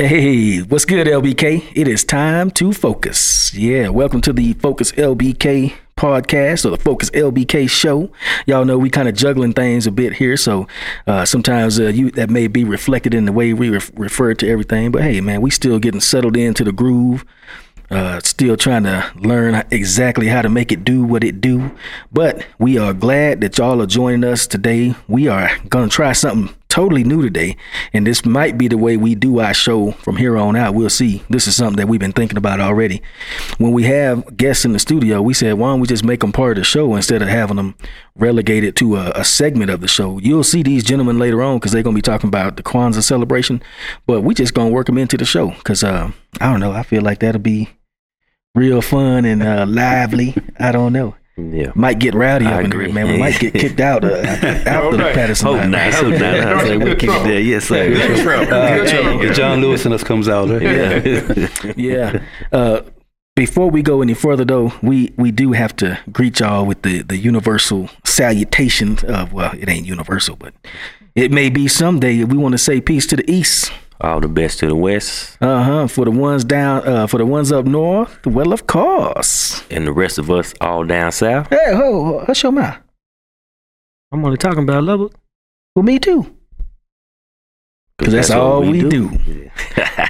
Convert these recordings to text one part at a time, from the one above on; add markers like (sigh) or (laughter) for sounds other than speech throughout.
Hey, what's good, LBK? It is time to focus. Yeah, welcome to the Focus LBK podcast or the Focus LBK show. Y'all know we kind of juggling things a bit here, so uh, sometimes uh, you that may be reflected in the way we re- refer to everything. But hey, man, we still getting settled into the groove. Uh, still trying to learn exactly how to make it do what it do. But we are glad that y'all are joining us today. We are going to try something totally new today. And this might be the way we do our show from here on out. We'll see. This is something that we've been thinking about already. When we have guests in the studio, we said, why don't we just make them part of the show instead of having them relegated to a, a segment of the show? You'll see these gentlemen later on because they're going to be talking about the Kwanzaa celebration. But we just going to work them into the show because uh, I don't know. I feel like that'll be real fun and uh, lively. I don't know. Yeah. Might get rowdy I up in agree. there, man. We might get kicked out uh, (laughs) after the right. Patterson. Hope line. not. Hope not. I say we'll keep it there. Yes, sir. Good trouble. Good trouble. If John Lewis and us comes out, right? Yeah. (laughs) yeah. Uh, before we go any further, though, we we do have to greet y'all with the the universal salutation of well, it ain't universal, but it may be someday. We want to say peace to the east. All the best to the west Uh huh. For the ones down, uh, for the ones up north, well, of course. and the rest of us all down south. Hey, ho, hush your mouth. I'm only talking about Lubbock. Well, me too. Because that's what all we do. Yeah.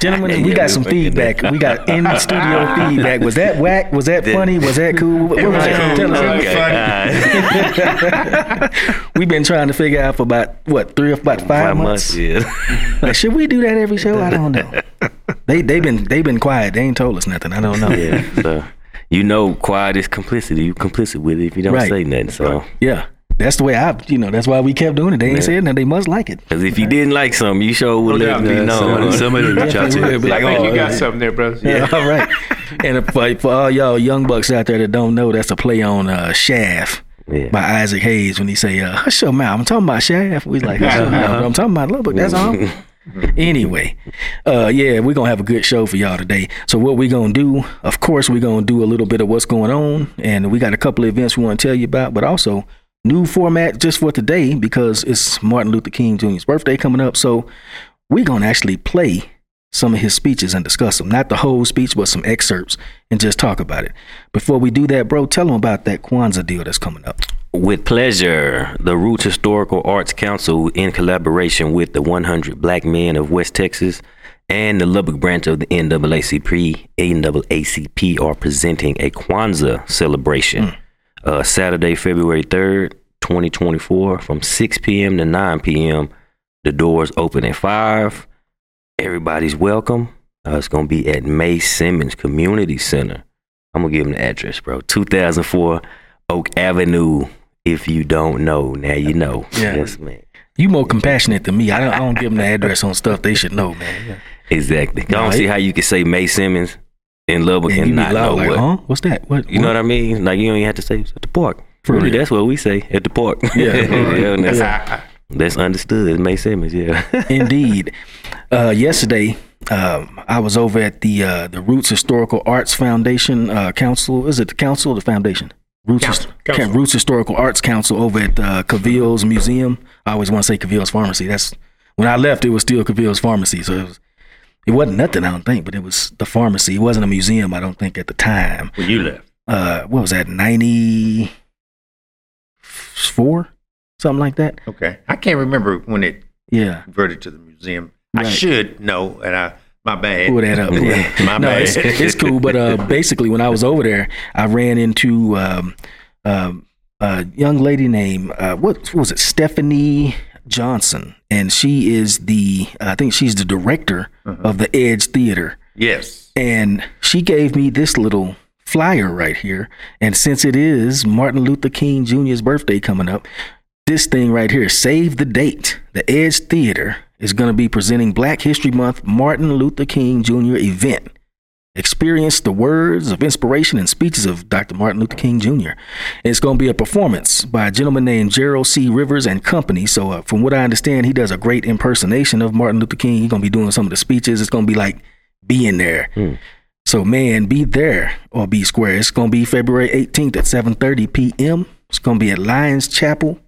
Gentlemen, (laughs) we Yeah, got some feedback. We got in studio (laughs) feedback. Was that whack? Was that That- funny? Was that cool? What, what was that? Tell us. Okay, all right. (laughs) We've been trying to figure out for about what three or about five, Five months. months. Yeah. Like, should we do that every show? I don't know. they they been they been quiet. They ain't told us nothing. I don't know. Yeah. So you know, quiet is complicity. You complicit with it if you don't Right. say nothing. So Yeah, that's the way I. You know, that's why we kept doing it. They ain't Yeah. saying that. They must like it. because if you didn't like something, you sure would No let doubt. me Yeah, know. Somebody, (laughs) somebody will reach out to We'll you. (laughs) be I like, think oh, you got yeah. something there, bro. Yeah, (laughs) all right. And for, for all y'all young bucks out there that don't know, that's a play on uh, Shaft Yeah. by Isaac Hayes when he say, uh, "Hush your mouth." I'm talking about Shaft. We like, "Hush your mouth," I'm talking about Lubbock. That's all. anyway, uh, yeah, we're gonna have a good show for y'all today. So what we gonna do? Of course, we're gonna do a little bit of what's going on, and we got a couple of events we want to tell you about, but also new format just for today because it's Martin Luther King Jr.'s birthday coming up. So we're gonna actually play some of his speeches and discuss them. Not the whole speech, but some excerpts and just talk about it. Before we do that, bro, tell them about that Kwanzaa deal that's coming up. With pleasure, the Roots Historical Arts Council, in collaboration with the 100 Black Men of West Texas and the Lubbock branch of the NAACP, NAACP are presenting a Kwanzaa celebration hmm. Uh, Saturday, February 3rd, 2024, from 6 p.m. to 9 p.m. The doors open at 5. Everybody's welcome. Uh, it's going to be at Mae Simmons Community Center. I'm going to give them the address, bro. 2004 Oak Avenue. If you don't know, now you know. Yeah. Yes, man. You more compassionate than me. I don't, I don't give them the address on stuff they should know, man. Exactly. I don't see how you can say Mae Simmons in Lubbock And and, you not loud know like, what. huh? What's that? What? You know what I mean? Like you don't even have to say it's at the park. For really, real. that's what we say at the park. Yeah. (laughs) yeah and that's, that's understood. It's Mae Simmons, yeah. (laughs) Indeed. Uh, yesterday, um, I was over at the uh, the Roots Historical Arts Foundation uh, Council. Is it the council or the foundation? Roots, Council. Ca- Council. Roots Historical Arts Council over at uh, Caviel's Museum. I always want to say Caviel's Pharmacy. That's when I left. It was still Caviel's Pharmacy, so it was. It wasn't nothing, I don't think, but it was the pharmacy. It wasn't a museum, I don't think, at the time. When you left. Uh, what was that? Ninety four, something like that. Okay. I can't remember when it Yeah. converted to the museum. I should know, and I my bad. pull that up. Yeah. (laughs) My (laughs) no, bad. it's, it's cool. But uh, basically, when I was over there, I ran into um, um, a young lady named uh, what, what was it, Stephanie Johnson, and she is the uh, I think she's the director uh-huh. of the Edge Theater, Yes. and she gave me this little flyer right here. And since it is Martin Luther King Jr.'s birthday coming up, this thing right here, save the date. The Edge Theater is going to be presenting Black History Month Martin Luther King Jr. event. Experience the words of inspiration and speeches of Dr. Martin Luther King Jr. It's going to be a performance by a gentleman named Gerald C. Rivers and Company. So, uh, from what I understand, he does a great impersonation of Martin Luther King. He's going to be doing some of the speeches. It's going to be like being there. So man, be there or be square. It's gonna be February 18th at 7:30 p.m. It's gonna be at Lions Chapel,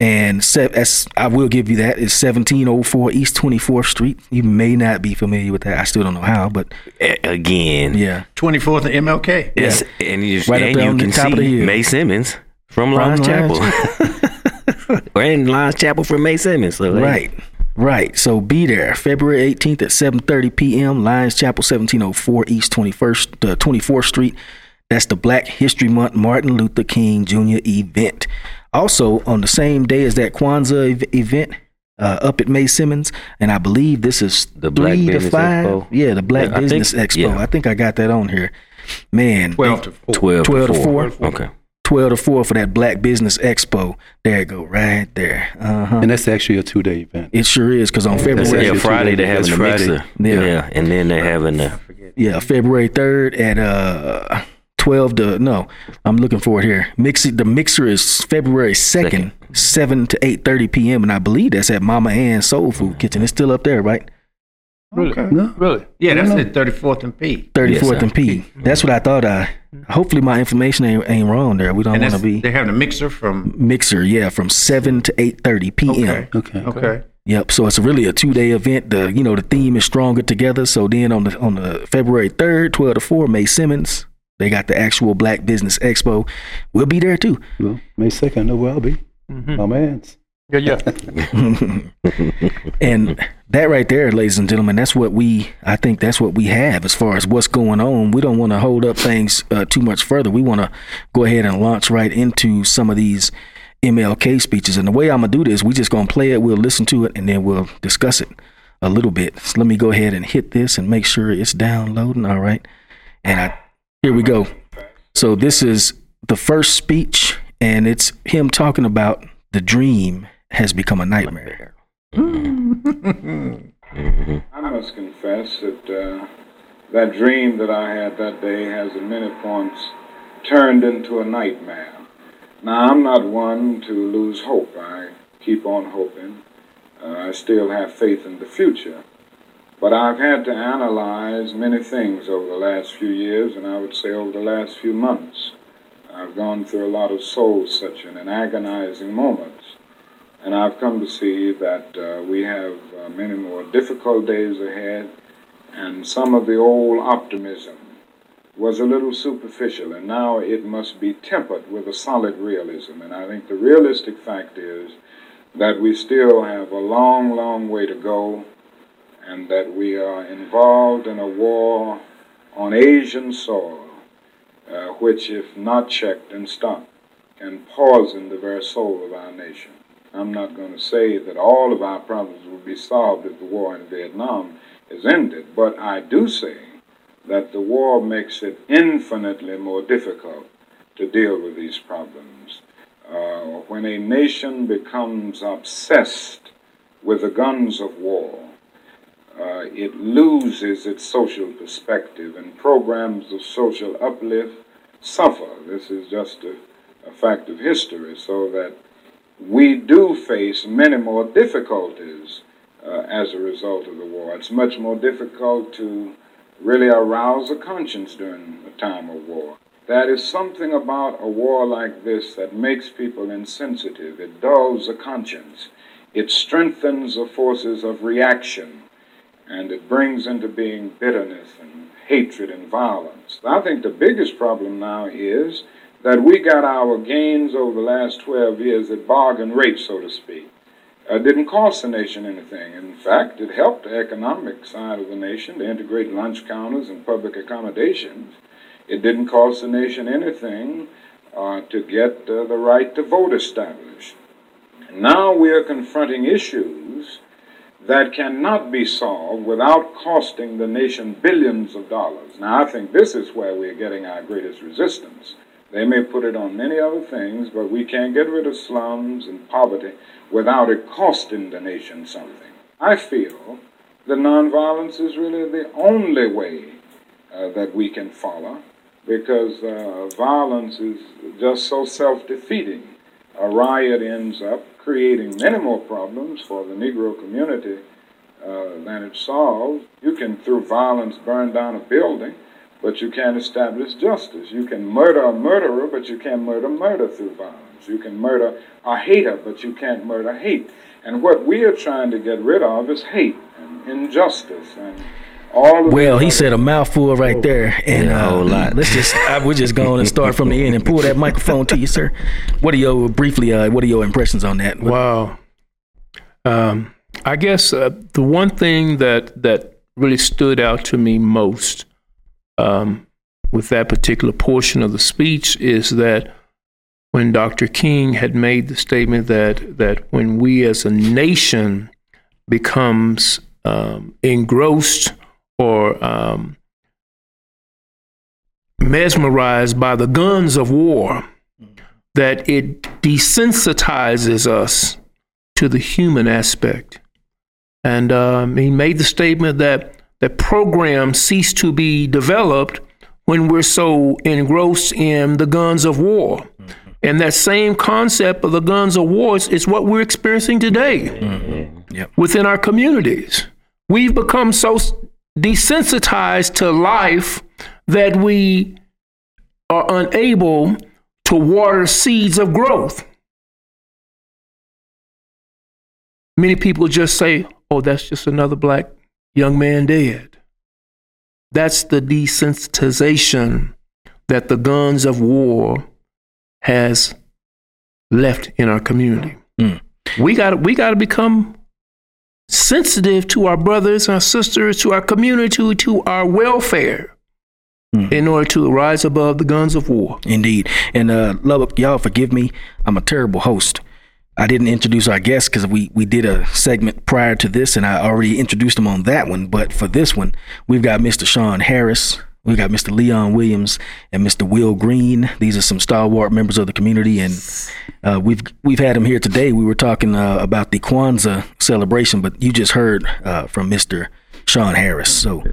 and se- as I will give you that it's 1704 East 24th Street. You may not be familiar with that. I still don't know how, but A- again, yeah, 24th and MLK. It's, and you, Right and there you can top see hill. Mae Simmons from From Lions Lions Chapel. or (laughs) in Lions Chapel from Mae Simmons. So, hey, right, right. So be there February 18th at 7:30 p.m. Lions Chapel, 1704 East 21st uh, 24th Street. That's the Black History Month Martin Luther King Jr. event. Also, on the same day as that Kwanzaa ev- event uh, up at Mae Simmons, and I believe this is The Black three to Business five. Expo? Yeah, the Black Yeah, I think- Business Expo. yeah. I think I got that on here. Man, 12 to 4. 12, 12 to to 4. 4. Okay. 12 to 4 for that Black Business Expo. There it go, right there. Uh huh. And that's actually a two day event. It sure is because on February That's Yeah, Friday they're having the That's mixer. Yeah. Yeah. and then they're having the Yeah, February third at uh twelve to no, I'm looking for it here. Mix it the mixer is February second, seven to eight thirty p.m. and I believe that's at Mama Ann's Soul Food Kitchen. It's still up there, right? Okay. No, really. Yeah, that's at 34th and P. Thirty fourth Yes, and P. That's what I thought. I hopefully my information ain't, ain't wrong there. We don't And want to be they're having a mixer from. mixer. Yeah, from seven to eight thirty p.m. Okay. Okay. Okay. Yep. So it's really a two day event. The you know the theme is stronger together. So then on the on the February third, twelve to four, Mae Simmons, they got the actual Black Business Expo. We'll be there too. Well, May 2nd, I know where I'll be. My man's. Yeah, yeah. (laughs) and that right there, ladies and gentlemen, that's what we I think that's what we have as far as what's going on. We don't want to hold up things uh, too much further. We want to go ahead and launch right into some of these MLK speeches. And the way I'm gonna do this, we're just gonna play it. We'll listen to it, and then we'll discuss it a little bit. So let me go ahead and hit this and make sure it's downloading. All right, and I here we go. So this is the first speech, and it's him talking about the dream has become a nightmare. I must confess that uh, that dream that I had that day has at many points turned into a nightmare. Now, I'm not one to lose hope. I keep on hoping. Uh, I still have faith in the future. But I've had to analyze many things over the last few years, and I would say over the last few months. I've gone through a lot of soul searching and agonizing moments. And I've come to see that uh, we have uh, many more difficult days ahead, and some of the old optimism was a little superficial, and now it must be tempered with a solid realism. And I think the realistic fact is that we still have a long, long way to go, and that we are involved in a war on Asian soil, uh, which, if not checked and stopped, can poison the very soul of our nation. I'm not going to say that all of our problems will be solved if the war in Vietnam is ended, but I do say that the war makes it infinitely more difficult to deal with these problems. Uh, when a nation becomes obsessed with the guns of war, uh, it loses its social perspective, and programs of social uplift suffer. This is just a, a fact of history, so that we do face many more difficulties uh, as a result of the war. It's much more difficult to really arouse a conscience during a time of war. That is something about a war like this that makes people insensitive. It dulls the conscience. It strengthens the forces of reaction. And it brings into being bitterness and hatred and violence. I think the biggest problem now is that we got our gains over the last 12 years at bargain rate, so to speak. Uh, didn't cost the nation anything. In fact, it helped the economic side of the nation to integrate lunch counters and public accommodations. It didn't cost the nation anything uh, to get uh, the right to vote established. Now we are confronting issues that cannot be solved without costing the nation billions of dollars. Now, I think this is where we're getting our greatest resistance. They may put it on many other things, but we can't get rid of slums and poverty without it costing the nation something. I feel that nonviolence is really the only way uh, that we can follow because uh, violence is just so self defeating. A riot ends up creating many more problems for the Negro community uh, than it solves. You can, through violence, burn down a building, but you can't establish justice. You can murder a murderer, but you can't murder murder through violence. You can murder a hater, but you can't murder hate. And what we are trying to get rid of is hate and injustice and Well, these he said a mouthful right there, and Yeah, a uh, whole lot. let's just I, we're just going to start from the end and pull that (laughs) microphone to you, sir. What are your briefly? Uh, what are your impressions on that? What- Wow. Um, I guess uh, the one thing that that really stood out to me most um, with that particular portion of the speech is that when Dr. King had made the statement that that when we as a nation becomes um, engrossed or um, mesmerized by the guns of war, that it desensitizes us to the human aspect. And um, he made the statement that that programs cease to be developed when we're so engrossed in the guns of war. And that same concept of the guns of war is, is what we're experiencing today Yep. within our communities. We've become so desensitized to life that we are unable to water seeds of growth. Many people just say, oh, that's just another black young man dead. That's the desensitization that the guns of war has left in our community. Mm. We got we got to become sensitive to our brothers and our sisters, to our community, to, our welfare, Mm. in order to rise above the guns of war. Indeed. And uh, Lubbock, y'all forgive me. I'm a terrible host. I didn't introduce our guests because we, we did a segment prior to this and I already introduced them on that one. But for this one, we've got Mr. Shaun Harris, we've got Mr. Leon Williams, and Mr. Will Green. These are some stalwart members of the community. And uh, we've we've had them here today. We were talking uh, about the Kwanzaa celebration, but you just heard uh, from Mr. Shaun Harris. So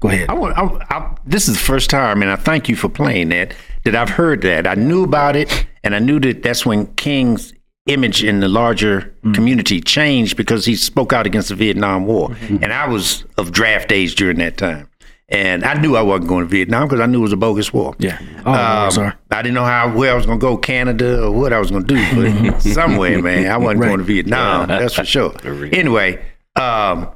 go ahead. I want. I, I, this is the first time, and I thank you for playing that. That I've heard that. I knew about it, and I knew that that's when King's image in the larger community changed because he spoke out against the Vietnam War, and I was of draft age during that time, and I knew I wasn't going to Vietnam because I knew it was a bogus war. Yeah. All Um, are. I didn't know how where I was going to go, Canada or what I was going to do, but (laughs) (laughs) somewhere, man, I wasn't Right. going to Vietnam. That's for sure. (laughs) Anyway, um,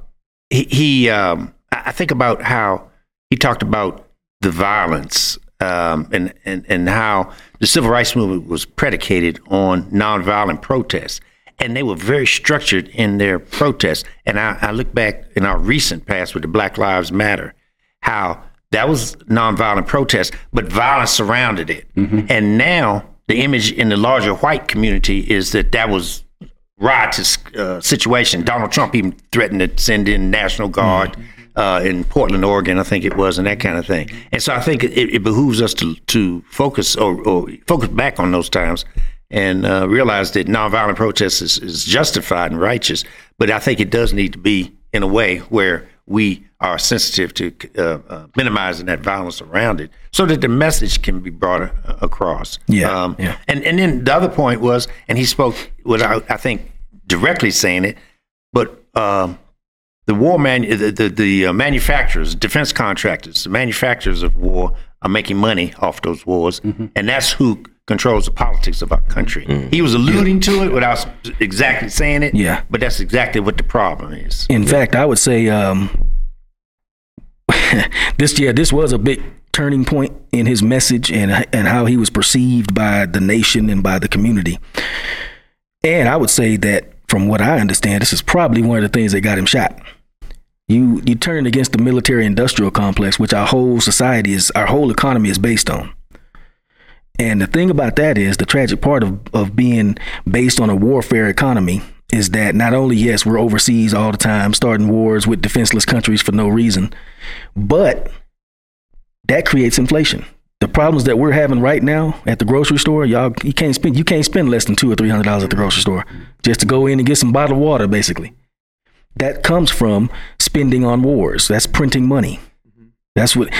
he, he um, I I think about how he talked about the violence um, and, and and how the civil rights movement was predicated on nonviolent protests. And they were very structured in their protests. And I, I look back in our recent past with the Black Lives Matter, how that was nonviolent protest, but violence surrounded it. And now the image in the larger white community is that that was riotous uh, situation. Donald Trump even threatened to send in National Guard uh, in Portland, Oregon, I think it was, and that kind of thing. And so I think it, it behooves us to to focus or, or focus back on those times and uh, realize that nonviolent protest is, is justified and righteous. But I think it does need to be in a way where we are sensitive to uh, uh, minimizing that violence around it, so that the message can be brought a- across. Yeah, yeah. And and then the other point was, and he spoke without, I think, directly saying it, but um, the war man, the the, the uh, manufacturers, defense contractors, the manufacturers of war are making money off those wars, and that's who controls the politics of our country. He was alluding to it without exactly saying it. Yeah. but that's exactly what the problem is. In fact, I would say um, (laughs) this yeah, this was a big turning point in his message and and how he was perceived by the nation and by the community. And I would say that from what I understand, this is probably one of the things that got him shot. You you turn against the military industrial complex, which our whole society is our whole economy is based on. And the thing about that is the tragic part of, of being based on a warfare economy is that not only, yes, we're overseas all the time, starting wars with defenseless countries for no reason, but that creates inflation. The problems that we're having right now at the grocery store, y'all, you can't spend you can't spend less than two or three hundred dollars at the grocery store just to go in and get some bottled water, basically. That comes from spending on wars. That's printing money. Mm-hmm. That's what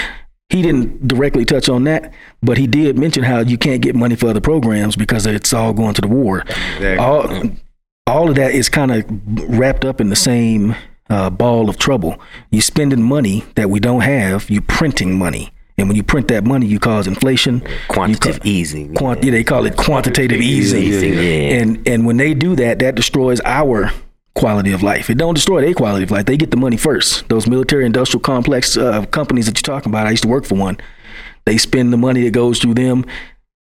he didn't directly touch on that, but he did mention how you can't get money for other programs because it's all going to the war. All, all of that is kind of wrapped up in the same uh, ball of trouble. You're spending money that we don't have, You're printing money, And when you print that money, you cause inflation. Quantitative easing. Quant- yeah, they call it quantitative easing. easing, yeah. And and when they do that, that destroys our quality of life. It don't destroy their quality of life. They get the money first. Those military industrial complex uh, companies that you're talking about, I used to work for one. They spend the money that goes through them.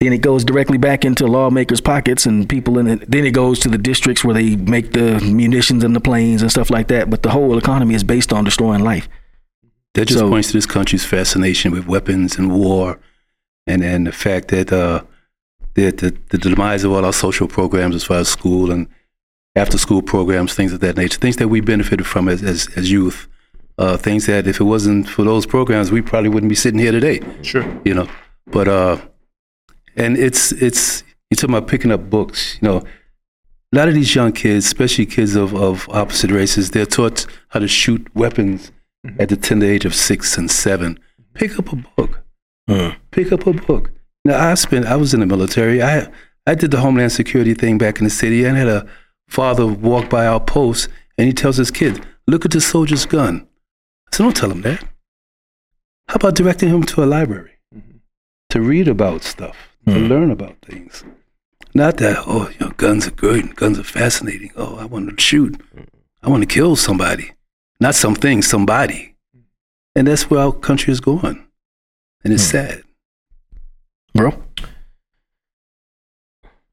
Then it goes directly back into lawmakers' pockets and people in it. Then it goes to the districts where they make the munitions and the planes and stuff like that. But the whole economy is based on destroying life. That just So- points to this country's fascination with weapons and war, and and the fact that uh, that the, the demise of all our social programs as far as school and after school programs, things of that nature, things that we benefited from as as, as youth, uh, things that if it wasn't for those programs, we probably wouldn't be sitting here today. Sure. You know, but uh, and it's it's you talking about picking up books, you know. A lot of these young kids, especially kids of, of opposite races, they're taught how to shoot weapons at the tender age of six and seven. Pick up a book. Pick up a book. Now I spent I was in the military. I I did the homeland security thing back in the city and had a father walk by our post and he tells his kid, look at the soldier's gun. I said, don't tell him that. How about directing him to a library mm-hmm. to read about stuff, to hmm. learn about things? Not that, oh, you know, guns are good, guns are fascinating. Oh, I want to shoot. I want to kill somebody. Not something, somebody. And that's where our country is going. And it's hmm. sad. Bro?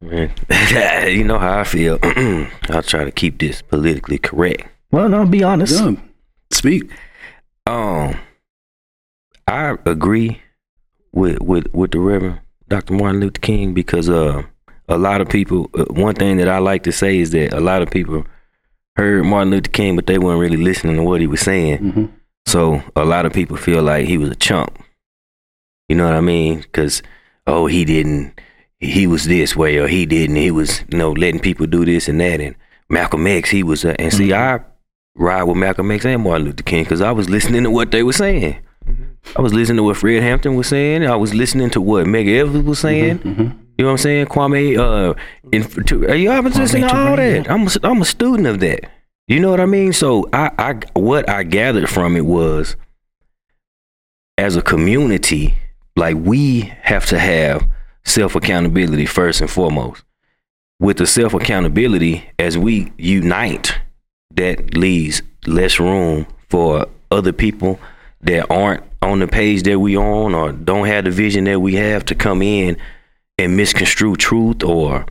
Man, (laughs) you know how I feel. (clears throat) I'll try to keep this politically correct. Well, no, be honest. Yeah. Speak. Um, I agree with with with the Reverend Dr. Martin Luther King because uh, a lot of people. Uh, one thing that I like to say is that a lot of people heard Martin Luther King, but they weren't really listening to what he was saying. hmm So a lot of people feel like he was a chump. You know what I mean? Because oh, he didn't. He was this way, or he didn't. He was you know letting people do this and that. And Malcolm X, he was. Uh, and see, I ride with Malcolm X and Martin Luther King because I was listening to what they were saying. I was listening to what Fred Hampton was saying. I was listening to what Medgar Evers was saying. You know what I'm saying? Kwame, uh, in, to, are you ever listening to all that? I'm a, I'm a student of that. You know what I mean? So I, I, what I gathered from it was, as a community, like we have to have self accountability first and foremost. With the self accountability, as we unite, that leaves less room for other people that aren't on the page that we on or don't have the vision that we have to come in and misconstrue truth or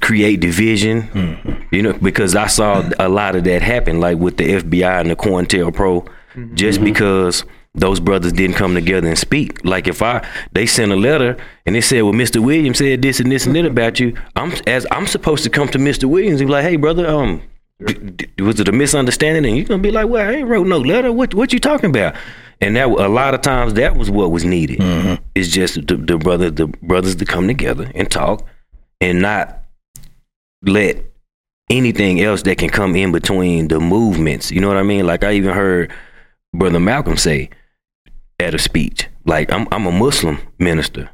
create division. Mm-hmm. You know, because I saw a lot of that happen, like with the FBI and the COINTELPRO, just mm-hmm. because those brothers didn't come together and speak. Like if I they sent a letter and they said, "Well, Mr. Williams said this and this and that about you," I'm as I'm supposed to come to Mr. Williams and be like, "Hey, brother, um." d- d- Was it a misunderstanding? And you're gonna be like, "Well, I ain't wrote no letter. What what you talking about?" And that a lot of times that was what was needed. It's just the, the brother the brothers to come together and talk, and not let anything else that can come in between the movements. You know what I mean? Like I even heard Brother Malcolm say at a speech, like I'm I'm a Muslim minister.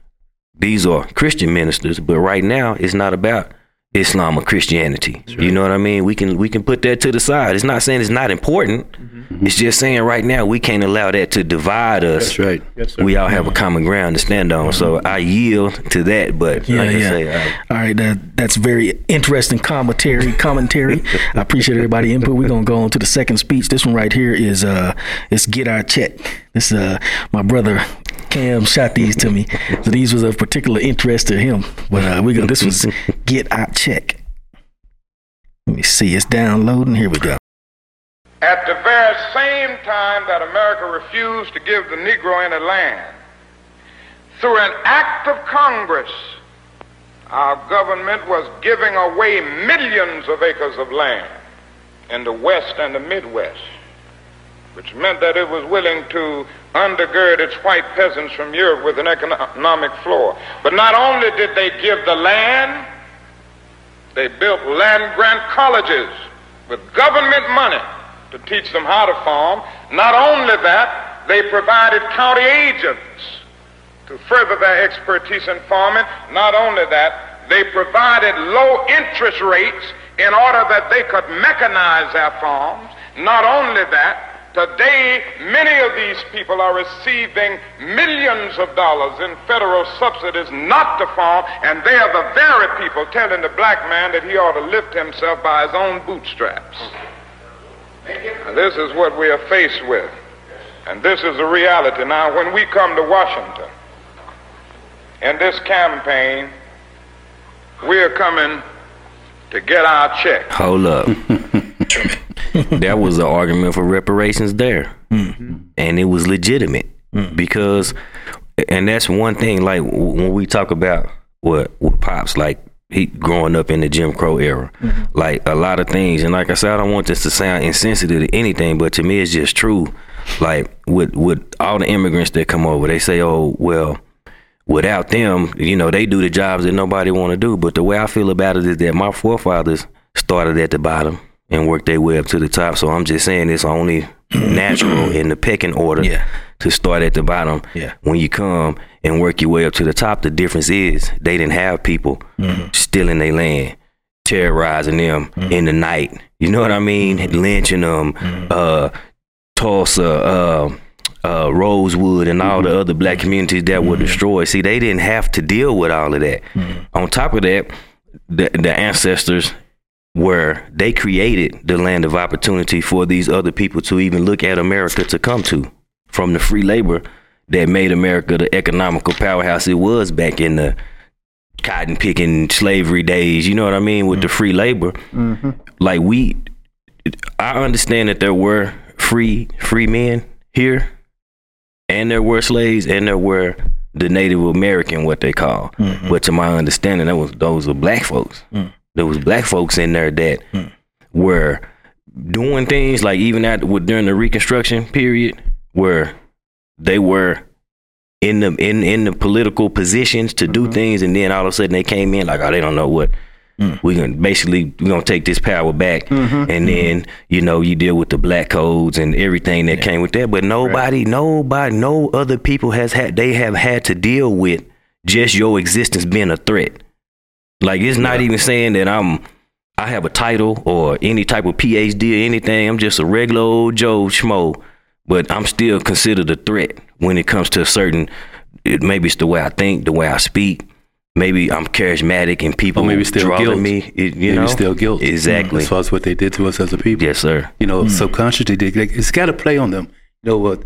These are Christian ministers, but right now it's not about Islam or Christianity. You know what I mean? We can we can put that to the side. It's not saying it's not important. It's just saying right now we can't allow that to divide us. That's right. We all have a common ground to stand on. So I yield to that. But Yeah, like yeah. say, All right, that, that's very interesting commentary. (laughs) Commentary. I appreciate everybody input. We're gonna go on to the second speech. This one right here is uh, it's get our check. This uh, my brother Kham shot these to me, so these was of particular interest to him. But uh, we go. This was (laughs) get out check. Let me see. It's downloading. Here we go. At the very same time that America refused to give the Negro any land, through an act of Congress, our government was giving away millions of acres of land in the West and the Midwest, which meant that it was willing to undergird its white peasants from Europe with an economic floor. But not only did they give the land, they built land grant colleges with government money to teach them how to farm. Not only that, they provided county agents to further their expertise in farming. Not only that, they provided low interest rates in order that they could mechanize their farms. Not only that, Today, many of these people are receiving millions of dollars in federal subsidies not to farm, and they are the very people telling the black man that he ought to lift himself by his own bootstraps. And this is what we are faced with. And this is the reality. Now, when we come to Washington, in this campaign, we are coming to get our check. Hold up. (laughs) (laughs) that was an argument for reparations there. Mm-hmm. And it was legitimate mm-hmm. because, and that's one thing, like when we talk about what, what Pops, like he growing up in the Jim Crow era, mm-hmm. like a lot of things. And like I said, I don't want this to sound insensitive to anything, but to me, it's just true. Like with, with all the immigrants that come over, they say, oh, well, without them, you know, they do the jobs that nobody want to do. But the way I feel about it is that my forefathers started at the bottom and work their way up to the top. So I'm just saying it's only (clears throat) natural in the pecking order Yeah. to start at the bottom. Yeah. When you come and work your way up to the top, the difference is they didn't have people mm-hmm. stealing their land, terrorizing them mm-hmm. in the night. You know what I mean? Mm-hmm. Lynching them, uh, Tulsa, uh, uh, Rosewood, and all the other black communities that were destroyed. See, they didn't have to deal with all of that. On top of that, the, the ancestors were they created the land of opportunity for these other people to even look at America to come to from the free labor that made America the economical powerhouse it was back in the cotton picking slavery days. You know what I mean with the mm-hmm. free labor. Mm-hmm. Like we, I understand that there were free free men here, and there were slaves, and there were the Native American, what they call. Mm-hmm. But to my understanding, that was those were black folks. Mm. There was black folks in there that hmm. were doing things like even at with during the Reconstruction period, where they were in the in in the political positions to do mm-hmm. things, and then all of a sudden they came in like, oh, they don't know what. Hmm. We gonna basically we're gonna take this power back, mm-hmm. and mm-hmm. then you know you deal with the black codes and everything that came with that. But nobody, nobody, no other people has had they have had to deal with just your existence being a threat. Like it's not even saying that I'm I have a title or any type of PhD or anything. I'm just a regular old Joe schmo, but I'm still considered a threat when it comes to a certain. It, maybe it's the way I think, the way I speak. Maybe I'm charismatic and people Or maybe still draw to guilt. me. It, you Maybe know, still guilt. Exactly. As far as what they did to us as a people. Yes, sir. You know, subconsciously, they, they, it's got to play on them. You know what?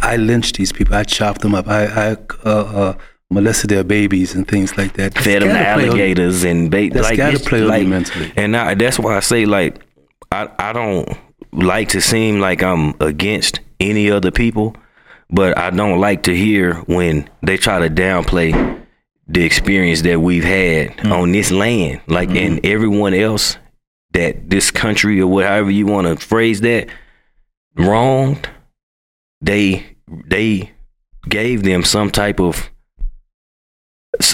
I lynched these people. I chopped them up. I, I uh, uh, molested their babies and things like that. Fed them to alligators and bait. That's like, gotta play like, mentally. And I, that's why I say like I I don't like to seem like I'm against any other people, but I don't like to hear when they try to downplay the experience that we've had Mm. on this land, like Mm-hmm. and everyone else that this country or whatever you want to phrase that wronged. They they gave them some type of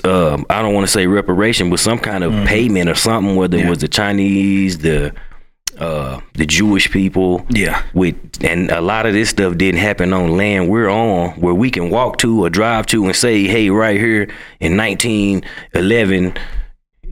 um, I don't want to say reparation, but some kind of payment or something, whether it was the Chinese, the uh, the Jewish people, Yeah. with and a lot of this stuff didn't happen on land we're on, where we can walk to or drive to and say, hey, right here in 1911,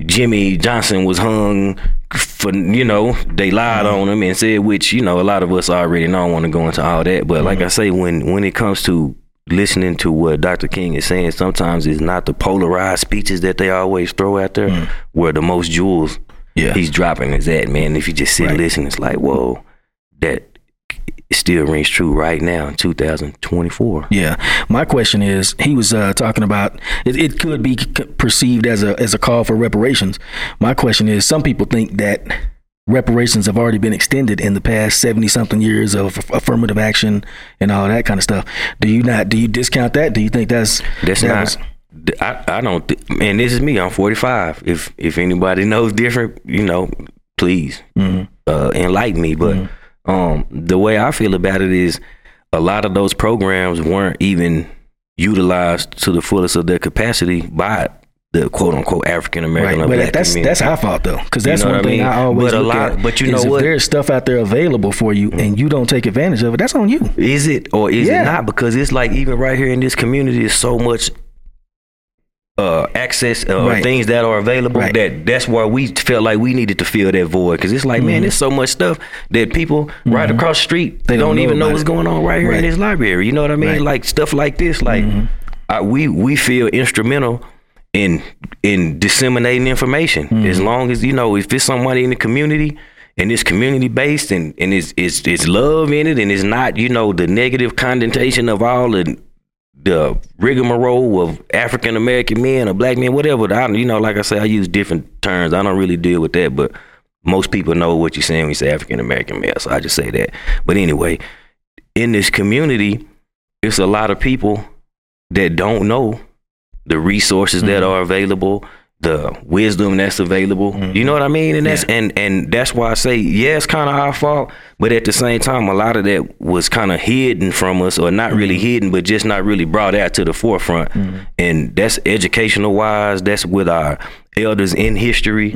Jimmy Johnson was hung for you know they lied on him and said which you know a lot of us already know. I don't want to go into all that, but like I say, when when it comes to listening to what Dr. King is saying, sometimes it's not the polarized speeches that they always throw out there, where the most jewels Yeah. he's dropping is at man. If you just sit and listen, it's like whoa, that still rings true right now in 2024. Yeah. My question is, he was uh, talking about it, it could be perceived as a as a call for reparations. My question is, some people think that reparations have already been extended in the past seventy something years of affirmative action and all that kind of stuff. Do you not? Do you discount that? Do you think that's That's that not. was- I, I don't. Th- man, this is me. I'm 45. If if anybody knows different, you know, please uh, enlighten me. But um, the way I feel about it is, a lot of those programs weren't even utilized to the fullest of their capacity by the quote unquote African American Right, but that's community. that's our fault though, because that's know one what I thing mean? I always But a look lot- at. but you know if what? There's stuff out there available for you, and you don't take advantage of it. That's on you. Is it or is Yeah. it not? Because it's like even right here in this community, is so much uh, access uh, Right. things that are available Right. that that's why we felt like we needed to fill that void because it's like man there's so much stuff that people right across the street Mm-hmm. They don't don't, even know what's it. going on right here Right. in this library you know what i mean. Mm-hmm. like stuff like this like I, we we feel instrumental in in disseminating information Mm-hmm. as long as you know if it's somebody in the community and it's community based and and it's it's it's love in it and it's not you know the negative connotation of all the the rigmarole of African American men or black men, whatever. I, you know, like I say, I use different terms. I don't really deal with that, but most people know what you're saying when you say African American male. So I just say that. But anyway, in this community, it's a lot of people that don't know the resources that mm-hmm. are available, the wisdom that's available. You mm-hmm. know what I mean? And that's and and that's why I say, yeah, it's kind of our fault, but at the same time, a lot of that was kind of hidden from us, or not really mm-hmm. hidden, but just not really brought out to the forefront. And that's educational wise. That's with our elders in history.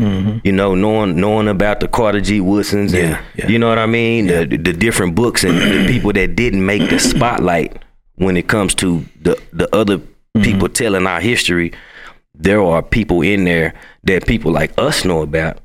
You know, knowing knowing about the Carter G. Woodsons, and Yeah, yeah. you know what I mean. The, the different books and the people that didn't make the (clears throat) spotlight when it comes to the the other Mm-hmm. people telling our history there are people in there that people like us know about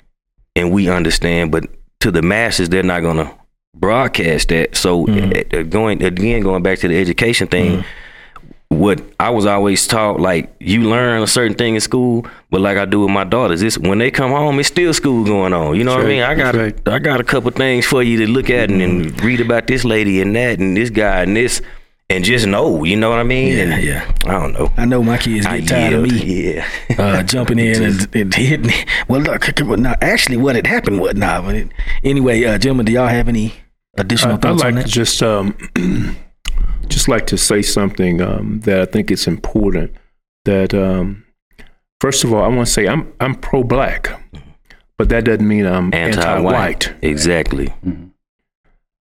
and we understand, but to the masses, they're not going to broadcast that. So uh, going again, going back to the education thing, mm-hmm. what I was always taught, like you learn a certain thing in school, but like I do with my daughters, it's when they come home, it's still school going on. You know what I mean? I got That's right. I got a couple things for you to look at and, and read about this lady and that and this guy and this. And just know, you know what I mean? Yeah, And yeah. I don't know. I know my kids I get tired of me Yeah. uh, (laughs) jumping in and, and hitting. Well, look, now actually, what had happened? What? Nah, but it, anyway, uh, gentlemen, do y'all have any additional I- I'd thoughts on like that? just um, (clears throat) just like to say something um, that I think it's important. That um, first of all, I want to say I'm I'm pro-black, but that doesn't mean I'm Anti-white. anti-white. Exactly.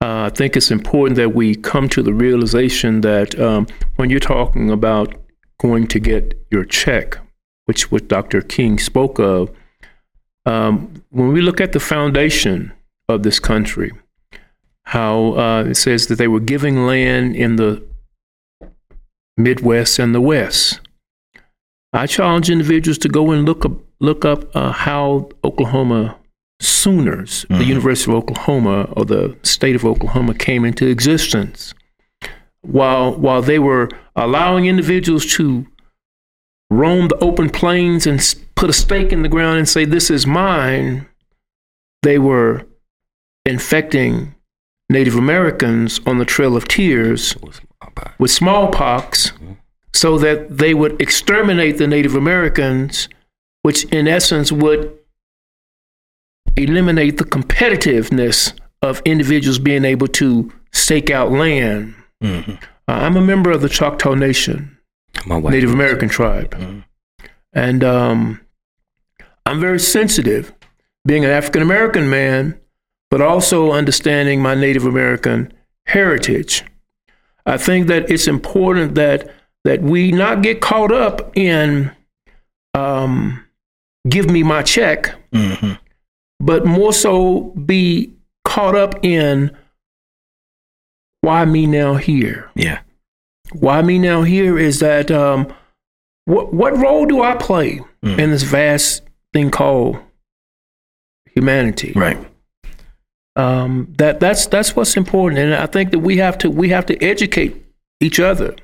Uh, I think it's important that we come to the realization that um, when you're talking about going to get your check, which what Dr. King spoke of, um, when we look at the foundation of this country, how uh, it says that they were giving land in the Midwest and the West. I challenge individuals to go and look up look up uh, how Oklahoma Sooners, the University of Oklahoma or the state of Oklahoma, came into existence. While while they were allowing individuals to roam the open plains and put a stake in the ground and say, "This is mine," they were infecting Native Americans on the Trail of Tears with smallpox so that they would exterminate the Native Americans, which in essence would eliminate the competitiveness of individuals being able to stake out land. Mm-hmm. Uh, I'm a member of the Choctaw Nation. Native American tribe. And um, I'm very sensitive, being an African American man, but also understanding my Native American heritage. I think that it's important that that we not get caught up in um, give me my check, Mm-hmm. But more so be caught up in why me now here Yeah. why me now here is that um, what what role do I play Mm. in this vast thing called humanity? Right. Um, that that's that's what's important, and I think that we have to we have to educate each other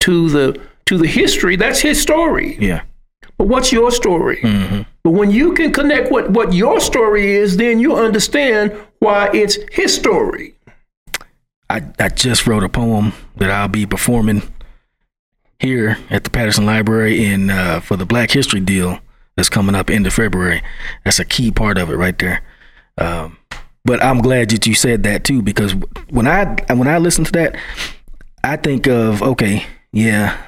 to the to the history. That's his story, Yeah. But what's your story? Mm-hmm. But when you can connect what what your story is, then you understand why it's his story. I, I just wrote a poem that I'll be performing here at the Patterson Library in uh, for the Black History Deal that's coming up end of February. That's a key part of it right there. Um, but I'm glad that you said that too because when I when I listen to that, I think of okay, yeah,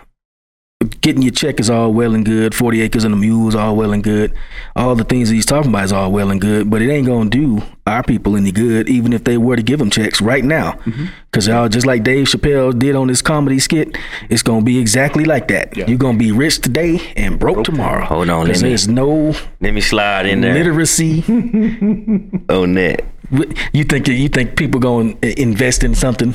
getting your check is all well and good. Forty acres and a mule is all well and good. All the things that he's talking about is all well and good, but it ain't gonna do our people any good, even if they were to give them checks right now. Mm-hmm. Because y'all, just like Dave Chappelle did on his comedy skit, it's gonna be exactly like that. You're gonna be rich today and broke, tomorrow. Hold on, let me- there's no Let me slide in there literacy. (laughs) on that. you think you think people gonna invest in something?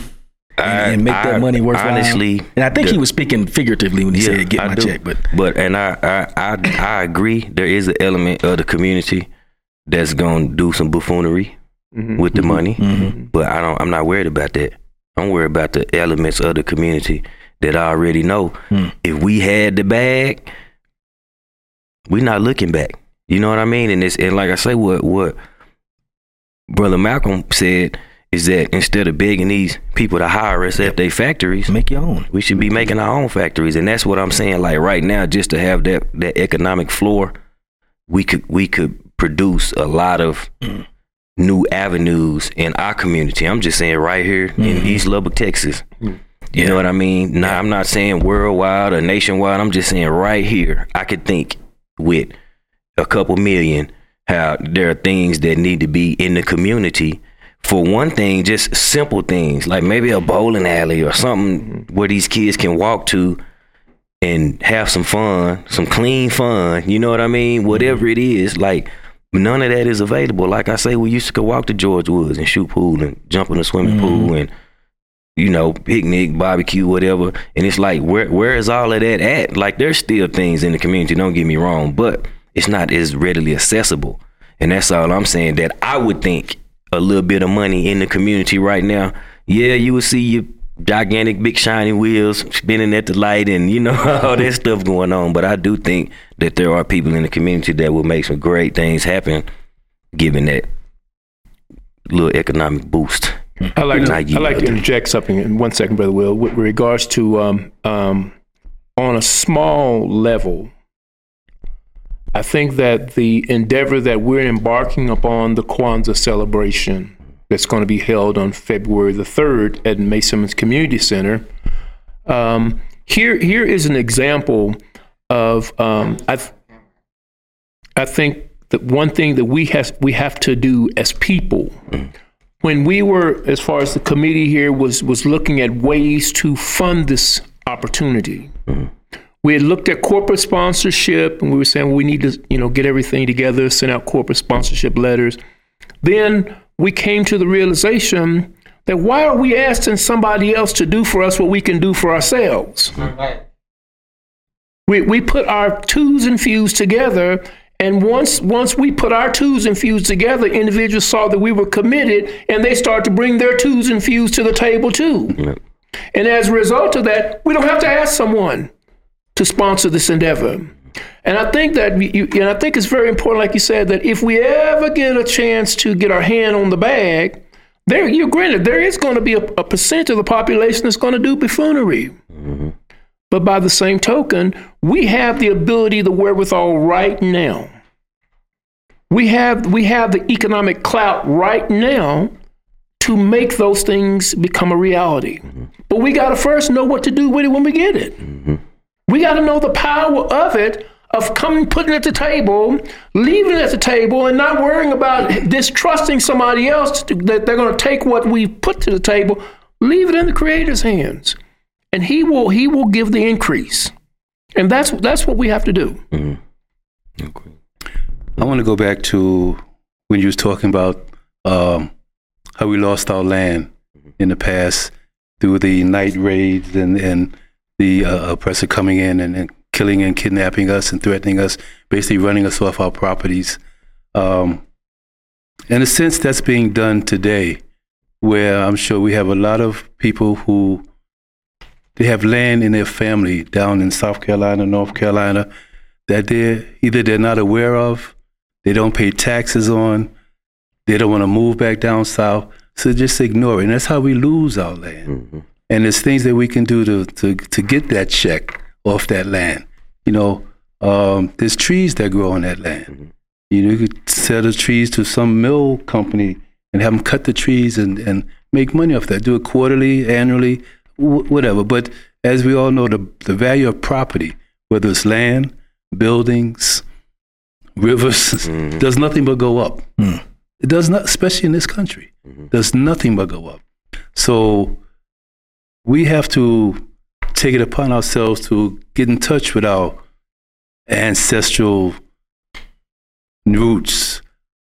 And, and make I- that money worthwhile. honestly, and I think the- he was speaking figuratively when he said "get I my do. check," but but and I, I I I agree. There is an element of the community that's gonna do some buffoonery mm-hmm. with the mm-hmm. money, mm-hmm. but I don't. I'm not worried about that. I'm worried about the elements of the community that I already know. Hmm. If we had the bag, we're not looking back. You know what I mean? And it's and like I say, what what brother Malcolm said is that instead of begging these people to hire us at their factories, make your own. we should be making our own factories, and that's what I'm saying. Like right now, just to have that that economic floor, we could we could produce a lot of mm. new avenues in our community. I'm just saying right here in mm-hmm. East Lubbock, Texas. Mm. You know what I mean? Now I'm not saying worldwide or nationwide. I'm just saying right here, I could think with a couple million how there are things that need to be in the community. For one thing, just simple things like maybe a bowling alley or something mm-hmm. where these kids can walk to and have some fun, some clean fun. You know what I mean? Mm-hmm. Whatever it is, like none of that is available. Like I say, we used to go walk to George Woods and shoot pool and jump in the swimming pool mm-hmm. and you know picnic, barbecue, whatever. And it's like where where is all of that at? Like there's still things in the community. Don't get me wrong, but it's not as readily accessible. And that's all I'm saying. That I would think a little bit of money in the community right now. Yeah, you will see your gigantic big shiny wheels spinning at the light and you know (laughs) all that stuff going on. But I do think that there are people in the community that will make some great things happen given that little economic boost. I like to, I like to interject something in one second, brother Will, with regards to um, um, on a small level. I think that the endeavor that we're embarking upon the Kwanzaa celebration that's going to be held on February the third at Mae Simmons Community Center. Um, here, here is an example of um, I. th- I think that one thing that we has we have to do as people when we were as far as the committee here was was looking at ways to fund this opportunity we had looked at corporate sponsorship and we were saying well, we need to you know get everything together send out corporate sponsorship letters then we came to the realization that why are we asking somebody else to do for us what we can do for ourselves right. we, we put our twos and fews together and once once we put our twos and fews together individuals saw that we were committed and they started to bring their twos and fews to the table too Yeah. and as a result of that we don't have to ask someone to sponsor this endeavor and i think that you, and i think it's very important like you said that if we ever get a chance to get our hand on the bag there you're granted there is going to be a, a percent of the population that's going to do buffoonery mm-hmm. but by the same token, we have the ability, the wherewithal right now. We have we have the economic clout right now to make those things become a reality. Mm-hmm. But we got to first know what to do with it when we get it. We got to know the power of it, of coming, putting it at the table, leaving it at the table, and not worrying about distrusting somebody else to, that they're going to take what we put to the table. Leave it in the Creator's hands and he will he will give the increase and that's that's what we have to do Okay. I want to go back to when you was talking about um, how we lost our land in the past through the night raids and, and the uh, oppressor coming in and, and killing and kidnapping us and threatening us, basically running us off our properties. Um, in a sense, that's being done today, where I'm sure we have a lot of people who they have land in their family down in South Carolina, North Carolina, that they're either they're not aware of, they don't pay taxes on, they don't want to move back down south, so just ignore it. And that's how we lose our land. And there's things that we can do to, to, to get that check off that land. You know, um, there's trees that grow on that land. Mm-hmm. You know, you could sell the trees to some mill company and have them cut the trees and, and make money off that. Do it quarterly, annually, wh- whatever. But as we all know, the, the value of property, whether it's land, buildings, rivers, mm-hmm. does nothing but go up. Hmm. It does not, especially in this country, mm-hmm. does nothing but go up. So we have to take it upon ourselves to get in touch with our ancestral roots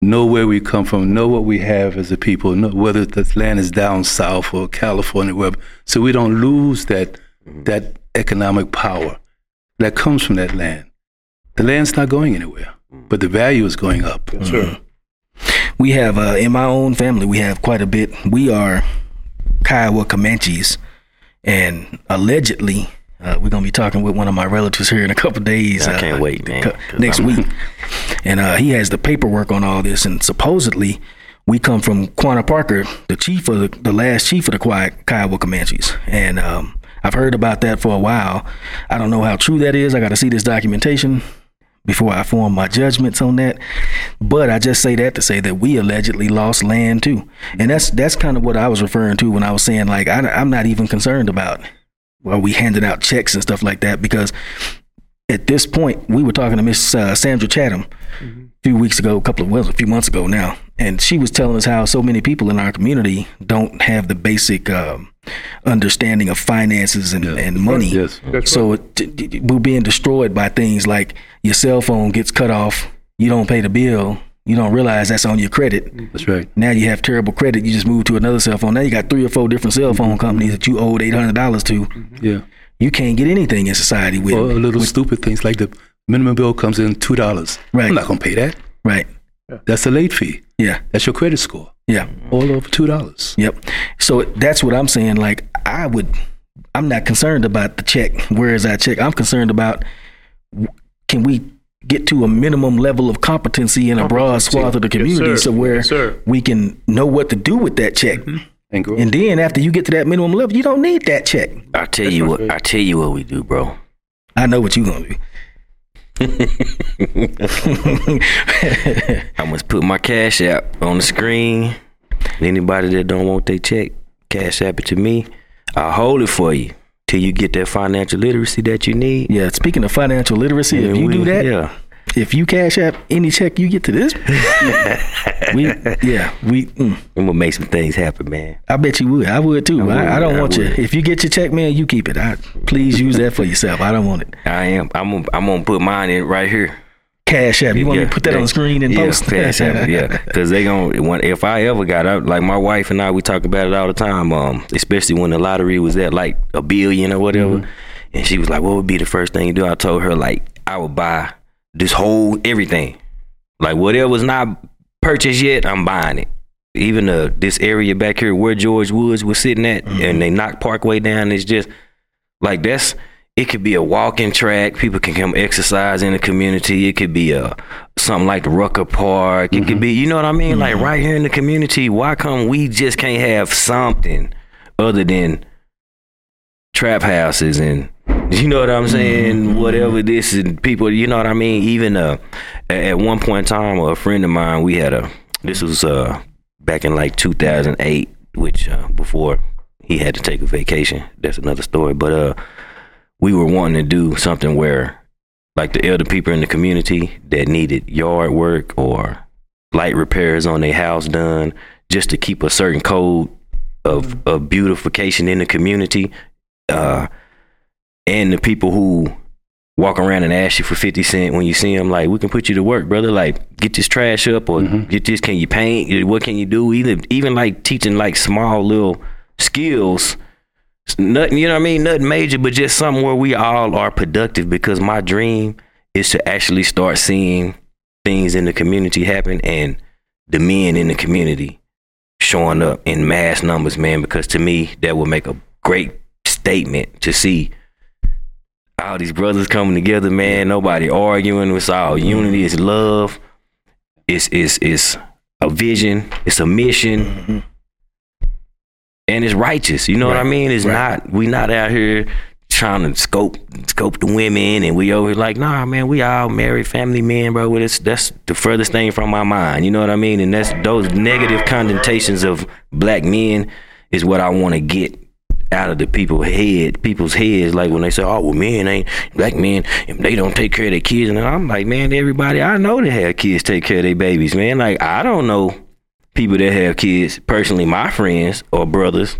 know where we come from, know what we have as a people, know whether the land is down south or California, wherever, so we don't lose that mm-hmm. that economic power that comes from that land. The land's not going anywhere, mm. but the value is going up. Sure. Mm-hmm. We have uh, in my own family, we have quite a bit. We are Kiowa Comanches, and allegedly, uh, we're gonna be talking with one of my relatives here in a couple days. I uh, can't wait, man, co- Next I'm- week, and uh, he has the paperwork on all this, and supposedly. We come from Quanah Parker, the chief of the, the last chief of the Kiowa Comanches, and um, I've heard about that for a while. I don't know how true that is. I got to see this documentation before I form my judgments on that. But I just say that to say that we allegedly lost land too, and that's that's kind of what I was referring to when I was saying like I, I'm not even concerned about well we handing out checks and stuff like that because at this point we were talking to Miss uh, Sandra Chatham a few weeks ago, a couple of well, a few months ago now, and she was telling us how so many people in our community don't have the basic um, understanding of finances and, and money. Yes. So it, t- t- we're being destroyed by things like your cell phone gets cut off, you don't pay the bill, you don't realize that's on your credit. That's right. Now you have terrible credit. You just move to another cell phone. Now you got three or four different cell phone companies that you owed eight hundred dollars to. Mm-hmm. Yeah. You can't get anything in society with, Or little stupid things like the minimum bill comes in two dollars. Right. I'm not gonna pay that. right? That's a late fee. Yeah, That's your credit score. yeah. All over two dollars. Yep. So that's what I'm saying. Like I would, I'm not concerned about the check. Where is that check? I'm concerned about can we get to a minimum level of competency in a broad swath of the community, sir. so where Yes, we can know what to do with that check. Mm-hmm. And grow. And then after you get to that minimum level, you don't need that check. I tell you what. I tell you what we do, bro. I know what you're gonna do. (laughs) I must put my cash app on the screen. Anybody that don't want their check, cash app it to me. I'll hold it for you till you get that financial literacy that you need. Yeah. Speaking of financial literacy, if you we- do that, yeah. If you cash app any check you get to this, (laughs) we yeah we. Mm, I'm gonna make some things happen, man. I bet you would. I would too. I, would, I don't I want you. If you get your check, man, you keep it. I, please use that for yourself. I don't want it. (laughs) I am. I'm gonna, I'm gonna put mine in right here. Cash app. You want me to put that on the screen and yeah, post? Cash App, (laughs) yeah, because they gonna if I ever got out, like my wife and I, we talk about it all the time. Um, especially when the lottery was at like a billion or whatever, Mm-hmm. and she was like, "What would be the first thing you do?" I told her like, "I would buy this whole everything, like whatever's not purchased yet, I'm buying it." Even the this area back here where George Woods was sitting at, Mm-hmm. and they knocked Parkway down, is just like that's it could be a walking track. People can come exercise in the community. It could be a something like the Rucker Park. It could mm-hmm. be, you know what I mean? Like mm-hmm. right here in the community. Why come we just can't have something other than trap houses and you know what I'm saying? Whatever this and people, you know what I mean? Even uh, at one point in time, a friend of mine, we had a. This was uh back in like 2008, which uh, before he had to take a vacation. That's another story. But uh, we were wanting to do something where, like the elder people in the community that needed yard work or light repairs on their house done, just to keep a certain code of of beautification in the community. Uh, and the people who walk around and ask you for 50 cent when you see them like we can put you to work brother. Like get this trash up or mm-hmm. get this. Can you paint? What can you do? Even even like teaching like small little skills. Nothing you know what i mean? Nothing major but just something where we all are productive because my dream is to actually start seeing things in the community happen and the men in the community showing up in mass numbers man because to me that would make a great statement to see all these brothers coming together, man. Nobody arguing. It's all mm-hmm. unity. It's love. It's it's it's a vision. It's a mission, mm-hmm. and it's righteous. You know what I mean? It's not. We not out here trying to scope scope the women, and we over here like, nah, man. We all married family men, bro. Well, That's that's the furthest thing from my mind. You know what I mean? And that's those negative connotations of black men is what I want to get out of the people's head, people's heads, like when they say, "Oh, well, men ain't black men, and they don't take care of their kids," and I'm like, man, everybody I know that have kids take care of their babies, man. Like I don't know people that have kids personally, my friends or brothers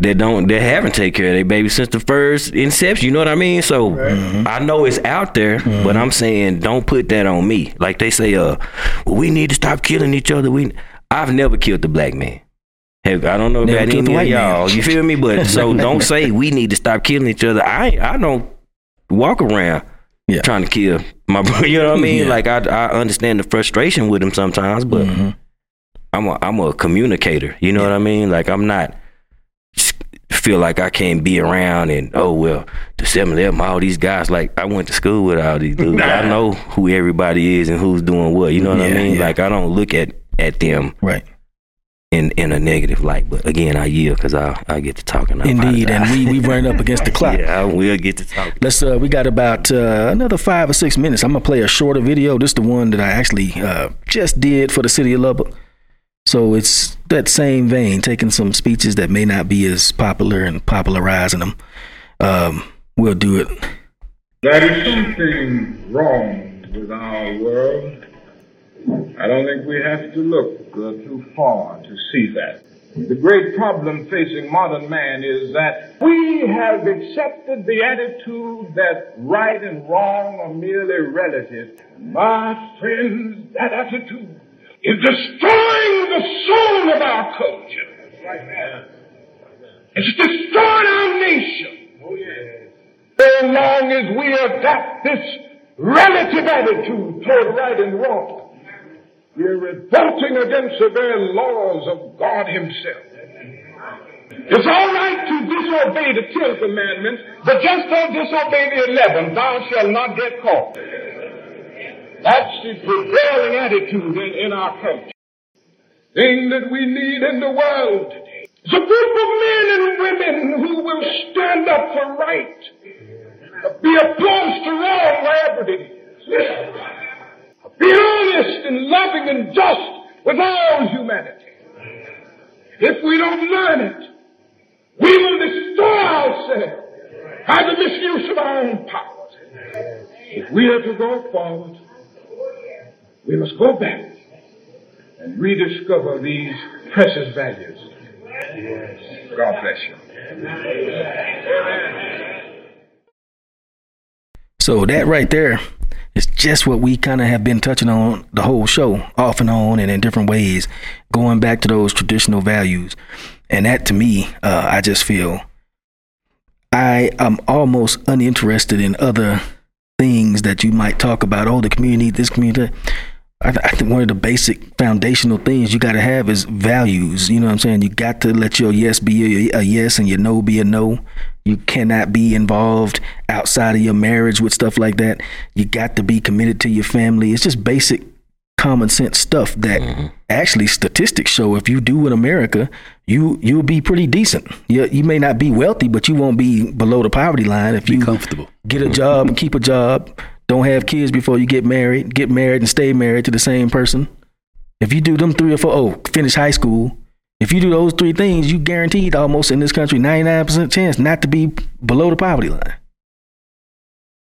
that don't that haven't taken care of their baby since the first inception. You know what I mean? So I know it's out there, but I'm saying don't put that on me. Like they say, uh, well, we need to stop killing each other. We, I've never killed the black man. Have, I don't know Never about any of y'all. You feel me? But so (laughs) don't say we need to stop killing each other. I I don't walk around Yeah. trying to kill my (laughs) brother. You know what I mean? Yeah. Like I I understand the frustration with him sometimes, but Mm-hmm. I'm a I'm a communicator. You know what I mean? Like I'm not feel like I can't be around and oh well the seven eleven all these guys like I went to school with all these dudes. I know who everybody is and who's doing what. You know what I mean? yeah. Like I don't look at at them Right. In in a negative light. But again, I yield because I I get to talking. I Indeed. And we we run up against the clock. (laughs) yeah, I will get to talk. Let's uh we got about uh, another five or six minutes. I'm gonna play a shorter video. This is the one that I actually uh just did for the city of Lubbock. So it's that same vein, taking some speeches that may not be as popular and popularizing them. Um, we'll do it. There is something wrong with our world. I don't think we have to look uh, too far to see that. The great problem facing modern man is that we have accepted the attitude that right and wrong are merely relative. My friends, that attitude is destroying the soul of our culture. It's destroying our nation so long as we adopt this relative attitude toward right and wrong, we're revolting against the very laws of God Himself. It's all right to disobey the Ten Commandments, but just don't disobey the eleven. Thou shalt not get caught. That's the prevailing attitude in, in our culture. Thing that we need in the world today is a group of men and women who will stand up for right be opposed to wrong wherever it is. Be honest and loving and just with all humanity. If we don't learn it, we will destroy ourselves by the misuse of our own powers. If we are to go forward, we must go back and rediscover these precious values. God bless you. So that right there is just what we kind of have been touching on the whole show, off and on, and in different ways, going back to those traditional values. And that to me, uh, I just feel I am almost uninterested in other things that you might talk about. Oh, the community, this community. I, th- I think one of the basic foundational things you got to have is values. You know what I'm saying? You got to let your yes be a, a yes and your no be a no. You cannot be involved outside of your marriage with stuff like that. You got to be committed to your family. It's just basic common sense stuff that mm-hmm. actually statistics show if you do in America, you you'll be pretty decent. You you may not be wealthy, but you won't be below the poverty line if Be you comfortable. get a job and keep a job. Don't have kids before you get married. Get married and stay married to the same person. If you do them three or four, oh, finish high school. If you do those three things, you guaranteed almost in this country 99% chance not to be below the poverty line.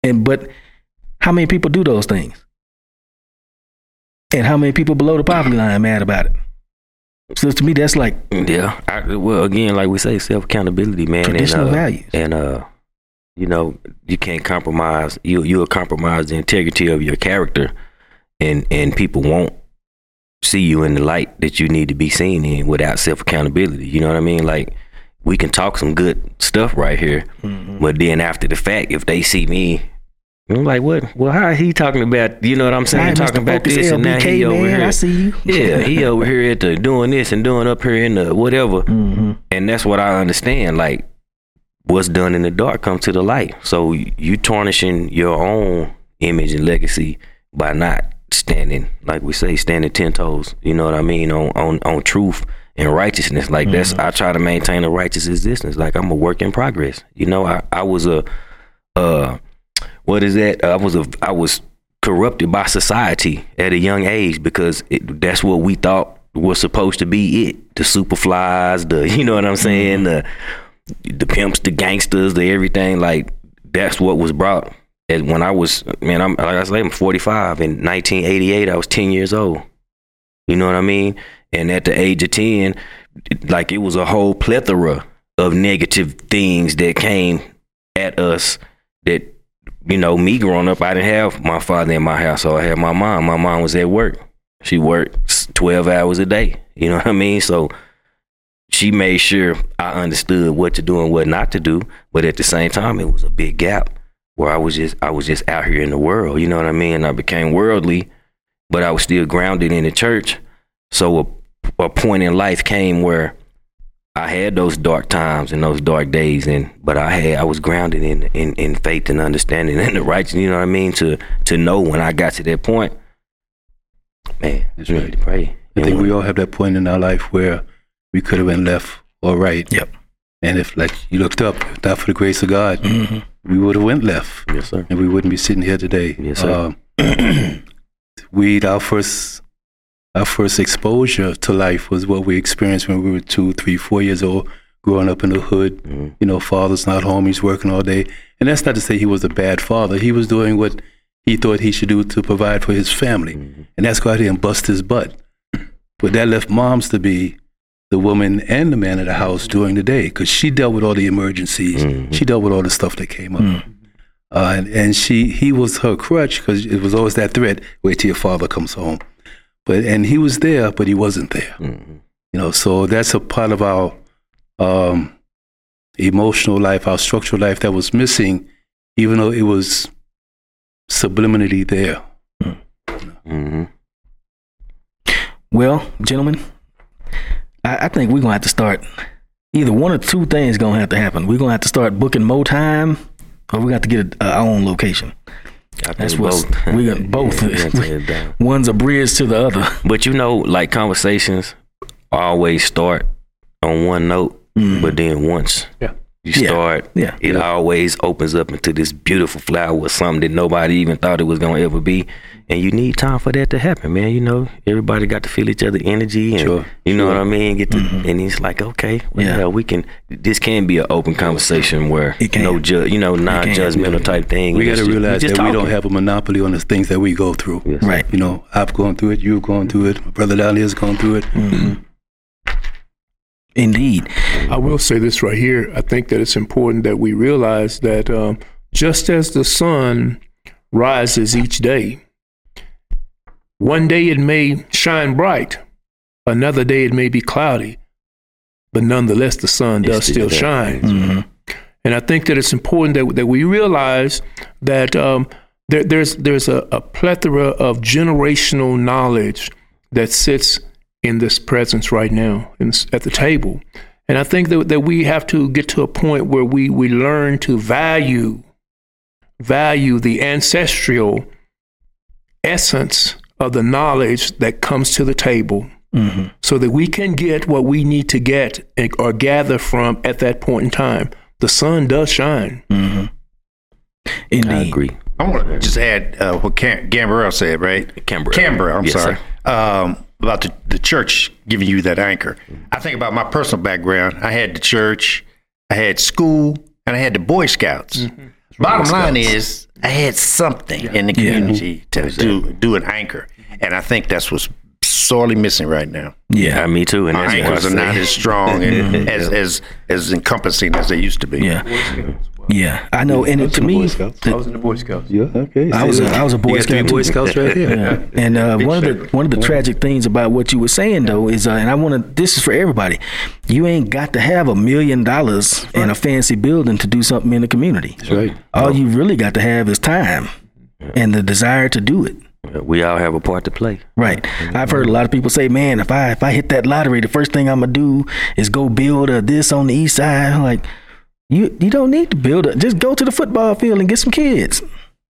And but how many people do those things? And how many people below the poverty line mad about it? So to me, that's like Yeah. I, well, again, like we say, self accountability, man. Traditional and, uh, values. And uh, you know, you can't compromise. You you'll compromise the integrity of your character, and and people won't see you in the light that you need to be seen in without self accountability. You know what I mean? Like we can talk some good stuff right here, Mm-hmm. but then after the fact, if they see me. I'm like, what? Well, how he talking about? You know what I'm saying? Mr. talking about Focus this, and now he LBK, over man, here. I see you. Yeah, he (laughs) over here at the doing this and doing up here in the whatever. Mhm. And that's what I understand. Like, what's done in the dark comes to the light. So you tarnishing your own image and legacy by not standing, like we say, standing ten toes. You know what I mean on on on truth and righteousness. Like that's I try to maintain a righteous existence. Like I'm a work in progress. You know, I I was a uh what is that? I was a I was corrupted by society at a young age because it, that's what we thought was supposed to be it. The superflies, the (laughs) you know what I'm saying, the the pimps, the gangsters, the everything. Like that's what was brought. And when I was man, I'm like I say, I'm 45. In 1988, I was 10 years old. You know what I mean? And at the age of 10, like it was a whole plethora of negative things that came at us that you know me growing up i didn't have my father in my house so i had my mom my mom was at work she worked 12 hours a day you know what i mean so she made sure i understood what to do and what not to do but at the same time it was a big gap where i was just i was just out here in the world you know what i mean i became worldly but i was still grounded in the church so a, a point in life came where I had those dark times and those dark days, and but I had I was grounded in in, in faith and understanding and the righteous. You know what I mean? To to know when I got to that point, man, it's right. to pray. I think we all have that point in our life where we could have been left or right. Yep. And if like you looked up, not for the grace of God, hmm we would have went left, Yes, sir. and we wouldn't be sitting here today. Yes, sir. Um, (clears throat) we our first our first exposure to life was what we experienced when we were two, three, four years old, growing up in the hood. Mhm. You know, father's not home; he's working all day, and that's not to say he was a bad father. He was doing what he thought he should do to provide for his family, and that's go out here and bust his butt. (clears throat) But that left moms to be the woman and the man of the house during the day because she dealt with all the emergencies. Mhm. She dealt with all the stuff that came up. Uh, and, and she, he was her crutch because it was always that threat: wait till your father comes home. But and he was there, but he wasn't there. Mhm. You know, so that's a part of our um, emotional life, our structural life that was missing, even though it was subliminally there. Mhm. Well, gentlemen, I, I think we're gonna have to start. Either one or two things gonna have to happen. We're gonna have to start booking more time, or we got to get a, our own location. I That's think what's both. (laughs) we got (laughs) both. Yeah, we gotta tear. (laughs) One's a bridge to the other. But you know, like conversations always start on one note, Mhm. but then once Yeah. You Yeah. start, Yeah. it always opens up into this beautiful flower or something that nobody even thought it was gonna ever be. And you need time for that to happen, man. You know, everybody got to feel each other energy, and Sure. you know what I mean. Get to, mm-hmm. and it's like, okay, well, Yeah. yeah, we can. This can be an open conversation where It can. no ju- you know, non-judgmental type thing. We gotta just- realize that just we don't have a monopoly on the things that we go through. Yes. Right. You know, I've gone through it. You've gone through it. My brother down here's gone through it. Mm-hmm. Indeed. I will say this right here. I think that it's important that we realize that um, just as the sun rises each day, one day it may shine bright, another day it may be cloudy, but nonetheless the sun does still still shine. Mhm. And I think that it's important that, that we realize that um, there, there's, there's a, a plethora of generational knowledge that sits in this presence right now in, at the table. And I think that, that we have to get to a point where we, we learn to value, value the ancestral essence of the knowledge that comes to the table Mhm. so that we can get what we need to get and- or gather from at that point in time. The sun does shine. Mhm. I Indeed. agree. I want to just add uh, what Cam- Gambrell said, right? Canberra. Canberra, I'm Yes, sorry. Um, about the, the church giving you that anchor. I think about my personal background. I had the church, I had school, and I had the Boy Scouts. Mm-hmm. Bottom line is, I had something in the Yeah. community to do do an anchor, and I think that's what's sorely missing right now. Yeah. Yeah, me too. And Our that's why I anchors are not as strong and (laughs) as, as as encompassing as they used to be. Yeah. Yeah. I know. And it, to me, Scouts. the- was in the Boy Scouts. Yeah, okay. I was a- I was a Boy you got Scout, Boy. Scouts right here. Yeah. (laughs) And uh, one of the one of the tragic things about what you were saying though is, uh, and I want to. This is for everybody. You ain't got to have a million dollars in a fancy building to do something in the community. That's right. All you really got to have is time and the desire to do it. We all have a part to play. Right. I've heard a lot of people say, "Man, if I if I hit that lottery, the first thing I'm gonna do is go build a this on the east side." I'm like, you you don't need to build it. Just go to the football field and get some kids.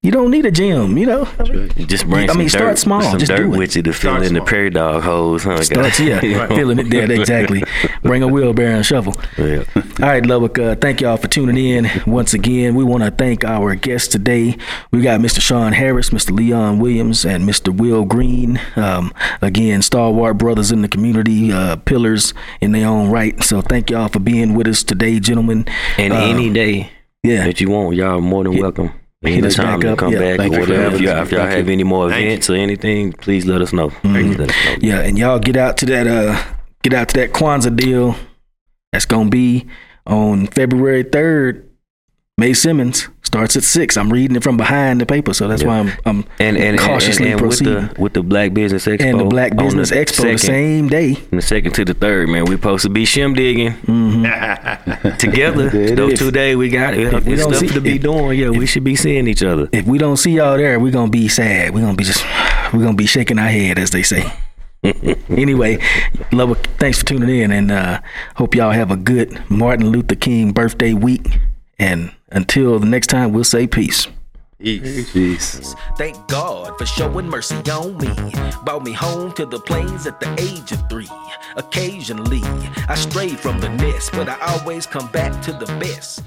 You don't need a gym. You know. Just bring I some mean, dirt, start small. some Just dirt do it. with you to fill Start in the prairie dog holes. Huh, Starts, guys? yeah, (laughs) feeling it there exactly. Bring a wheelbarrow and shovel. Yeah. All right, Lubbock, uh, thank y'all for tuning in once again. We want to thank our guests today. We got Mr. Shaun Harris, Mr. Leon Williams, and Mr. Will Green. Um, again, stalwart brothers in the community, uh, pillars in their own right. So thank y'all for being with us today, gentlemen. And Uh, any day yeah, that you want, y'all are more than welcome. Hit us Anytime back to up. come Yeah. back or whatever. If y'all, if y'all have any more events or anything, please let us know. Please let us know. yeah, and y'all get out to that uh, get out to that Kwanzaa deal. That's gonna be on February 3rd, Mae Simmons starts at six. I'm reading it from behind the paper, so that's Yeah. why I'm, I'm And and cautiously and, and, and with the with the Black Business Expo and the Black on Business Expo second, the same day. from the second to the third, man, we supposed to be shim digging (laughs) together. There it Those is. two days we got it. we It's don't stuff see- to be doing. Yeah, we should be seeing each other. If we don't see y'all there, we're gonna be sad. We're gonna be just we're gonna be shaking our head, as they say. (laughs) anyway, love thanks for tuning in, and uh, hope y'all have a good Martin Luther King birthday week. And until the next time, we'll say peace. Peace. Thank God for showing mercy on me. Brought me home to the plains at the age of three. Occasionally, I strayed from the nest, but I always come back to the best.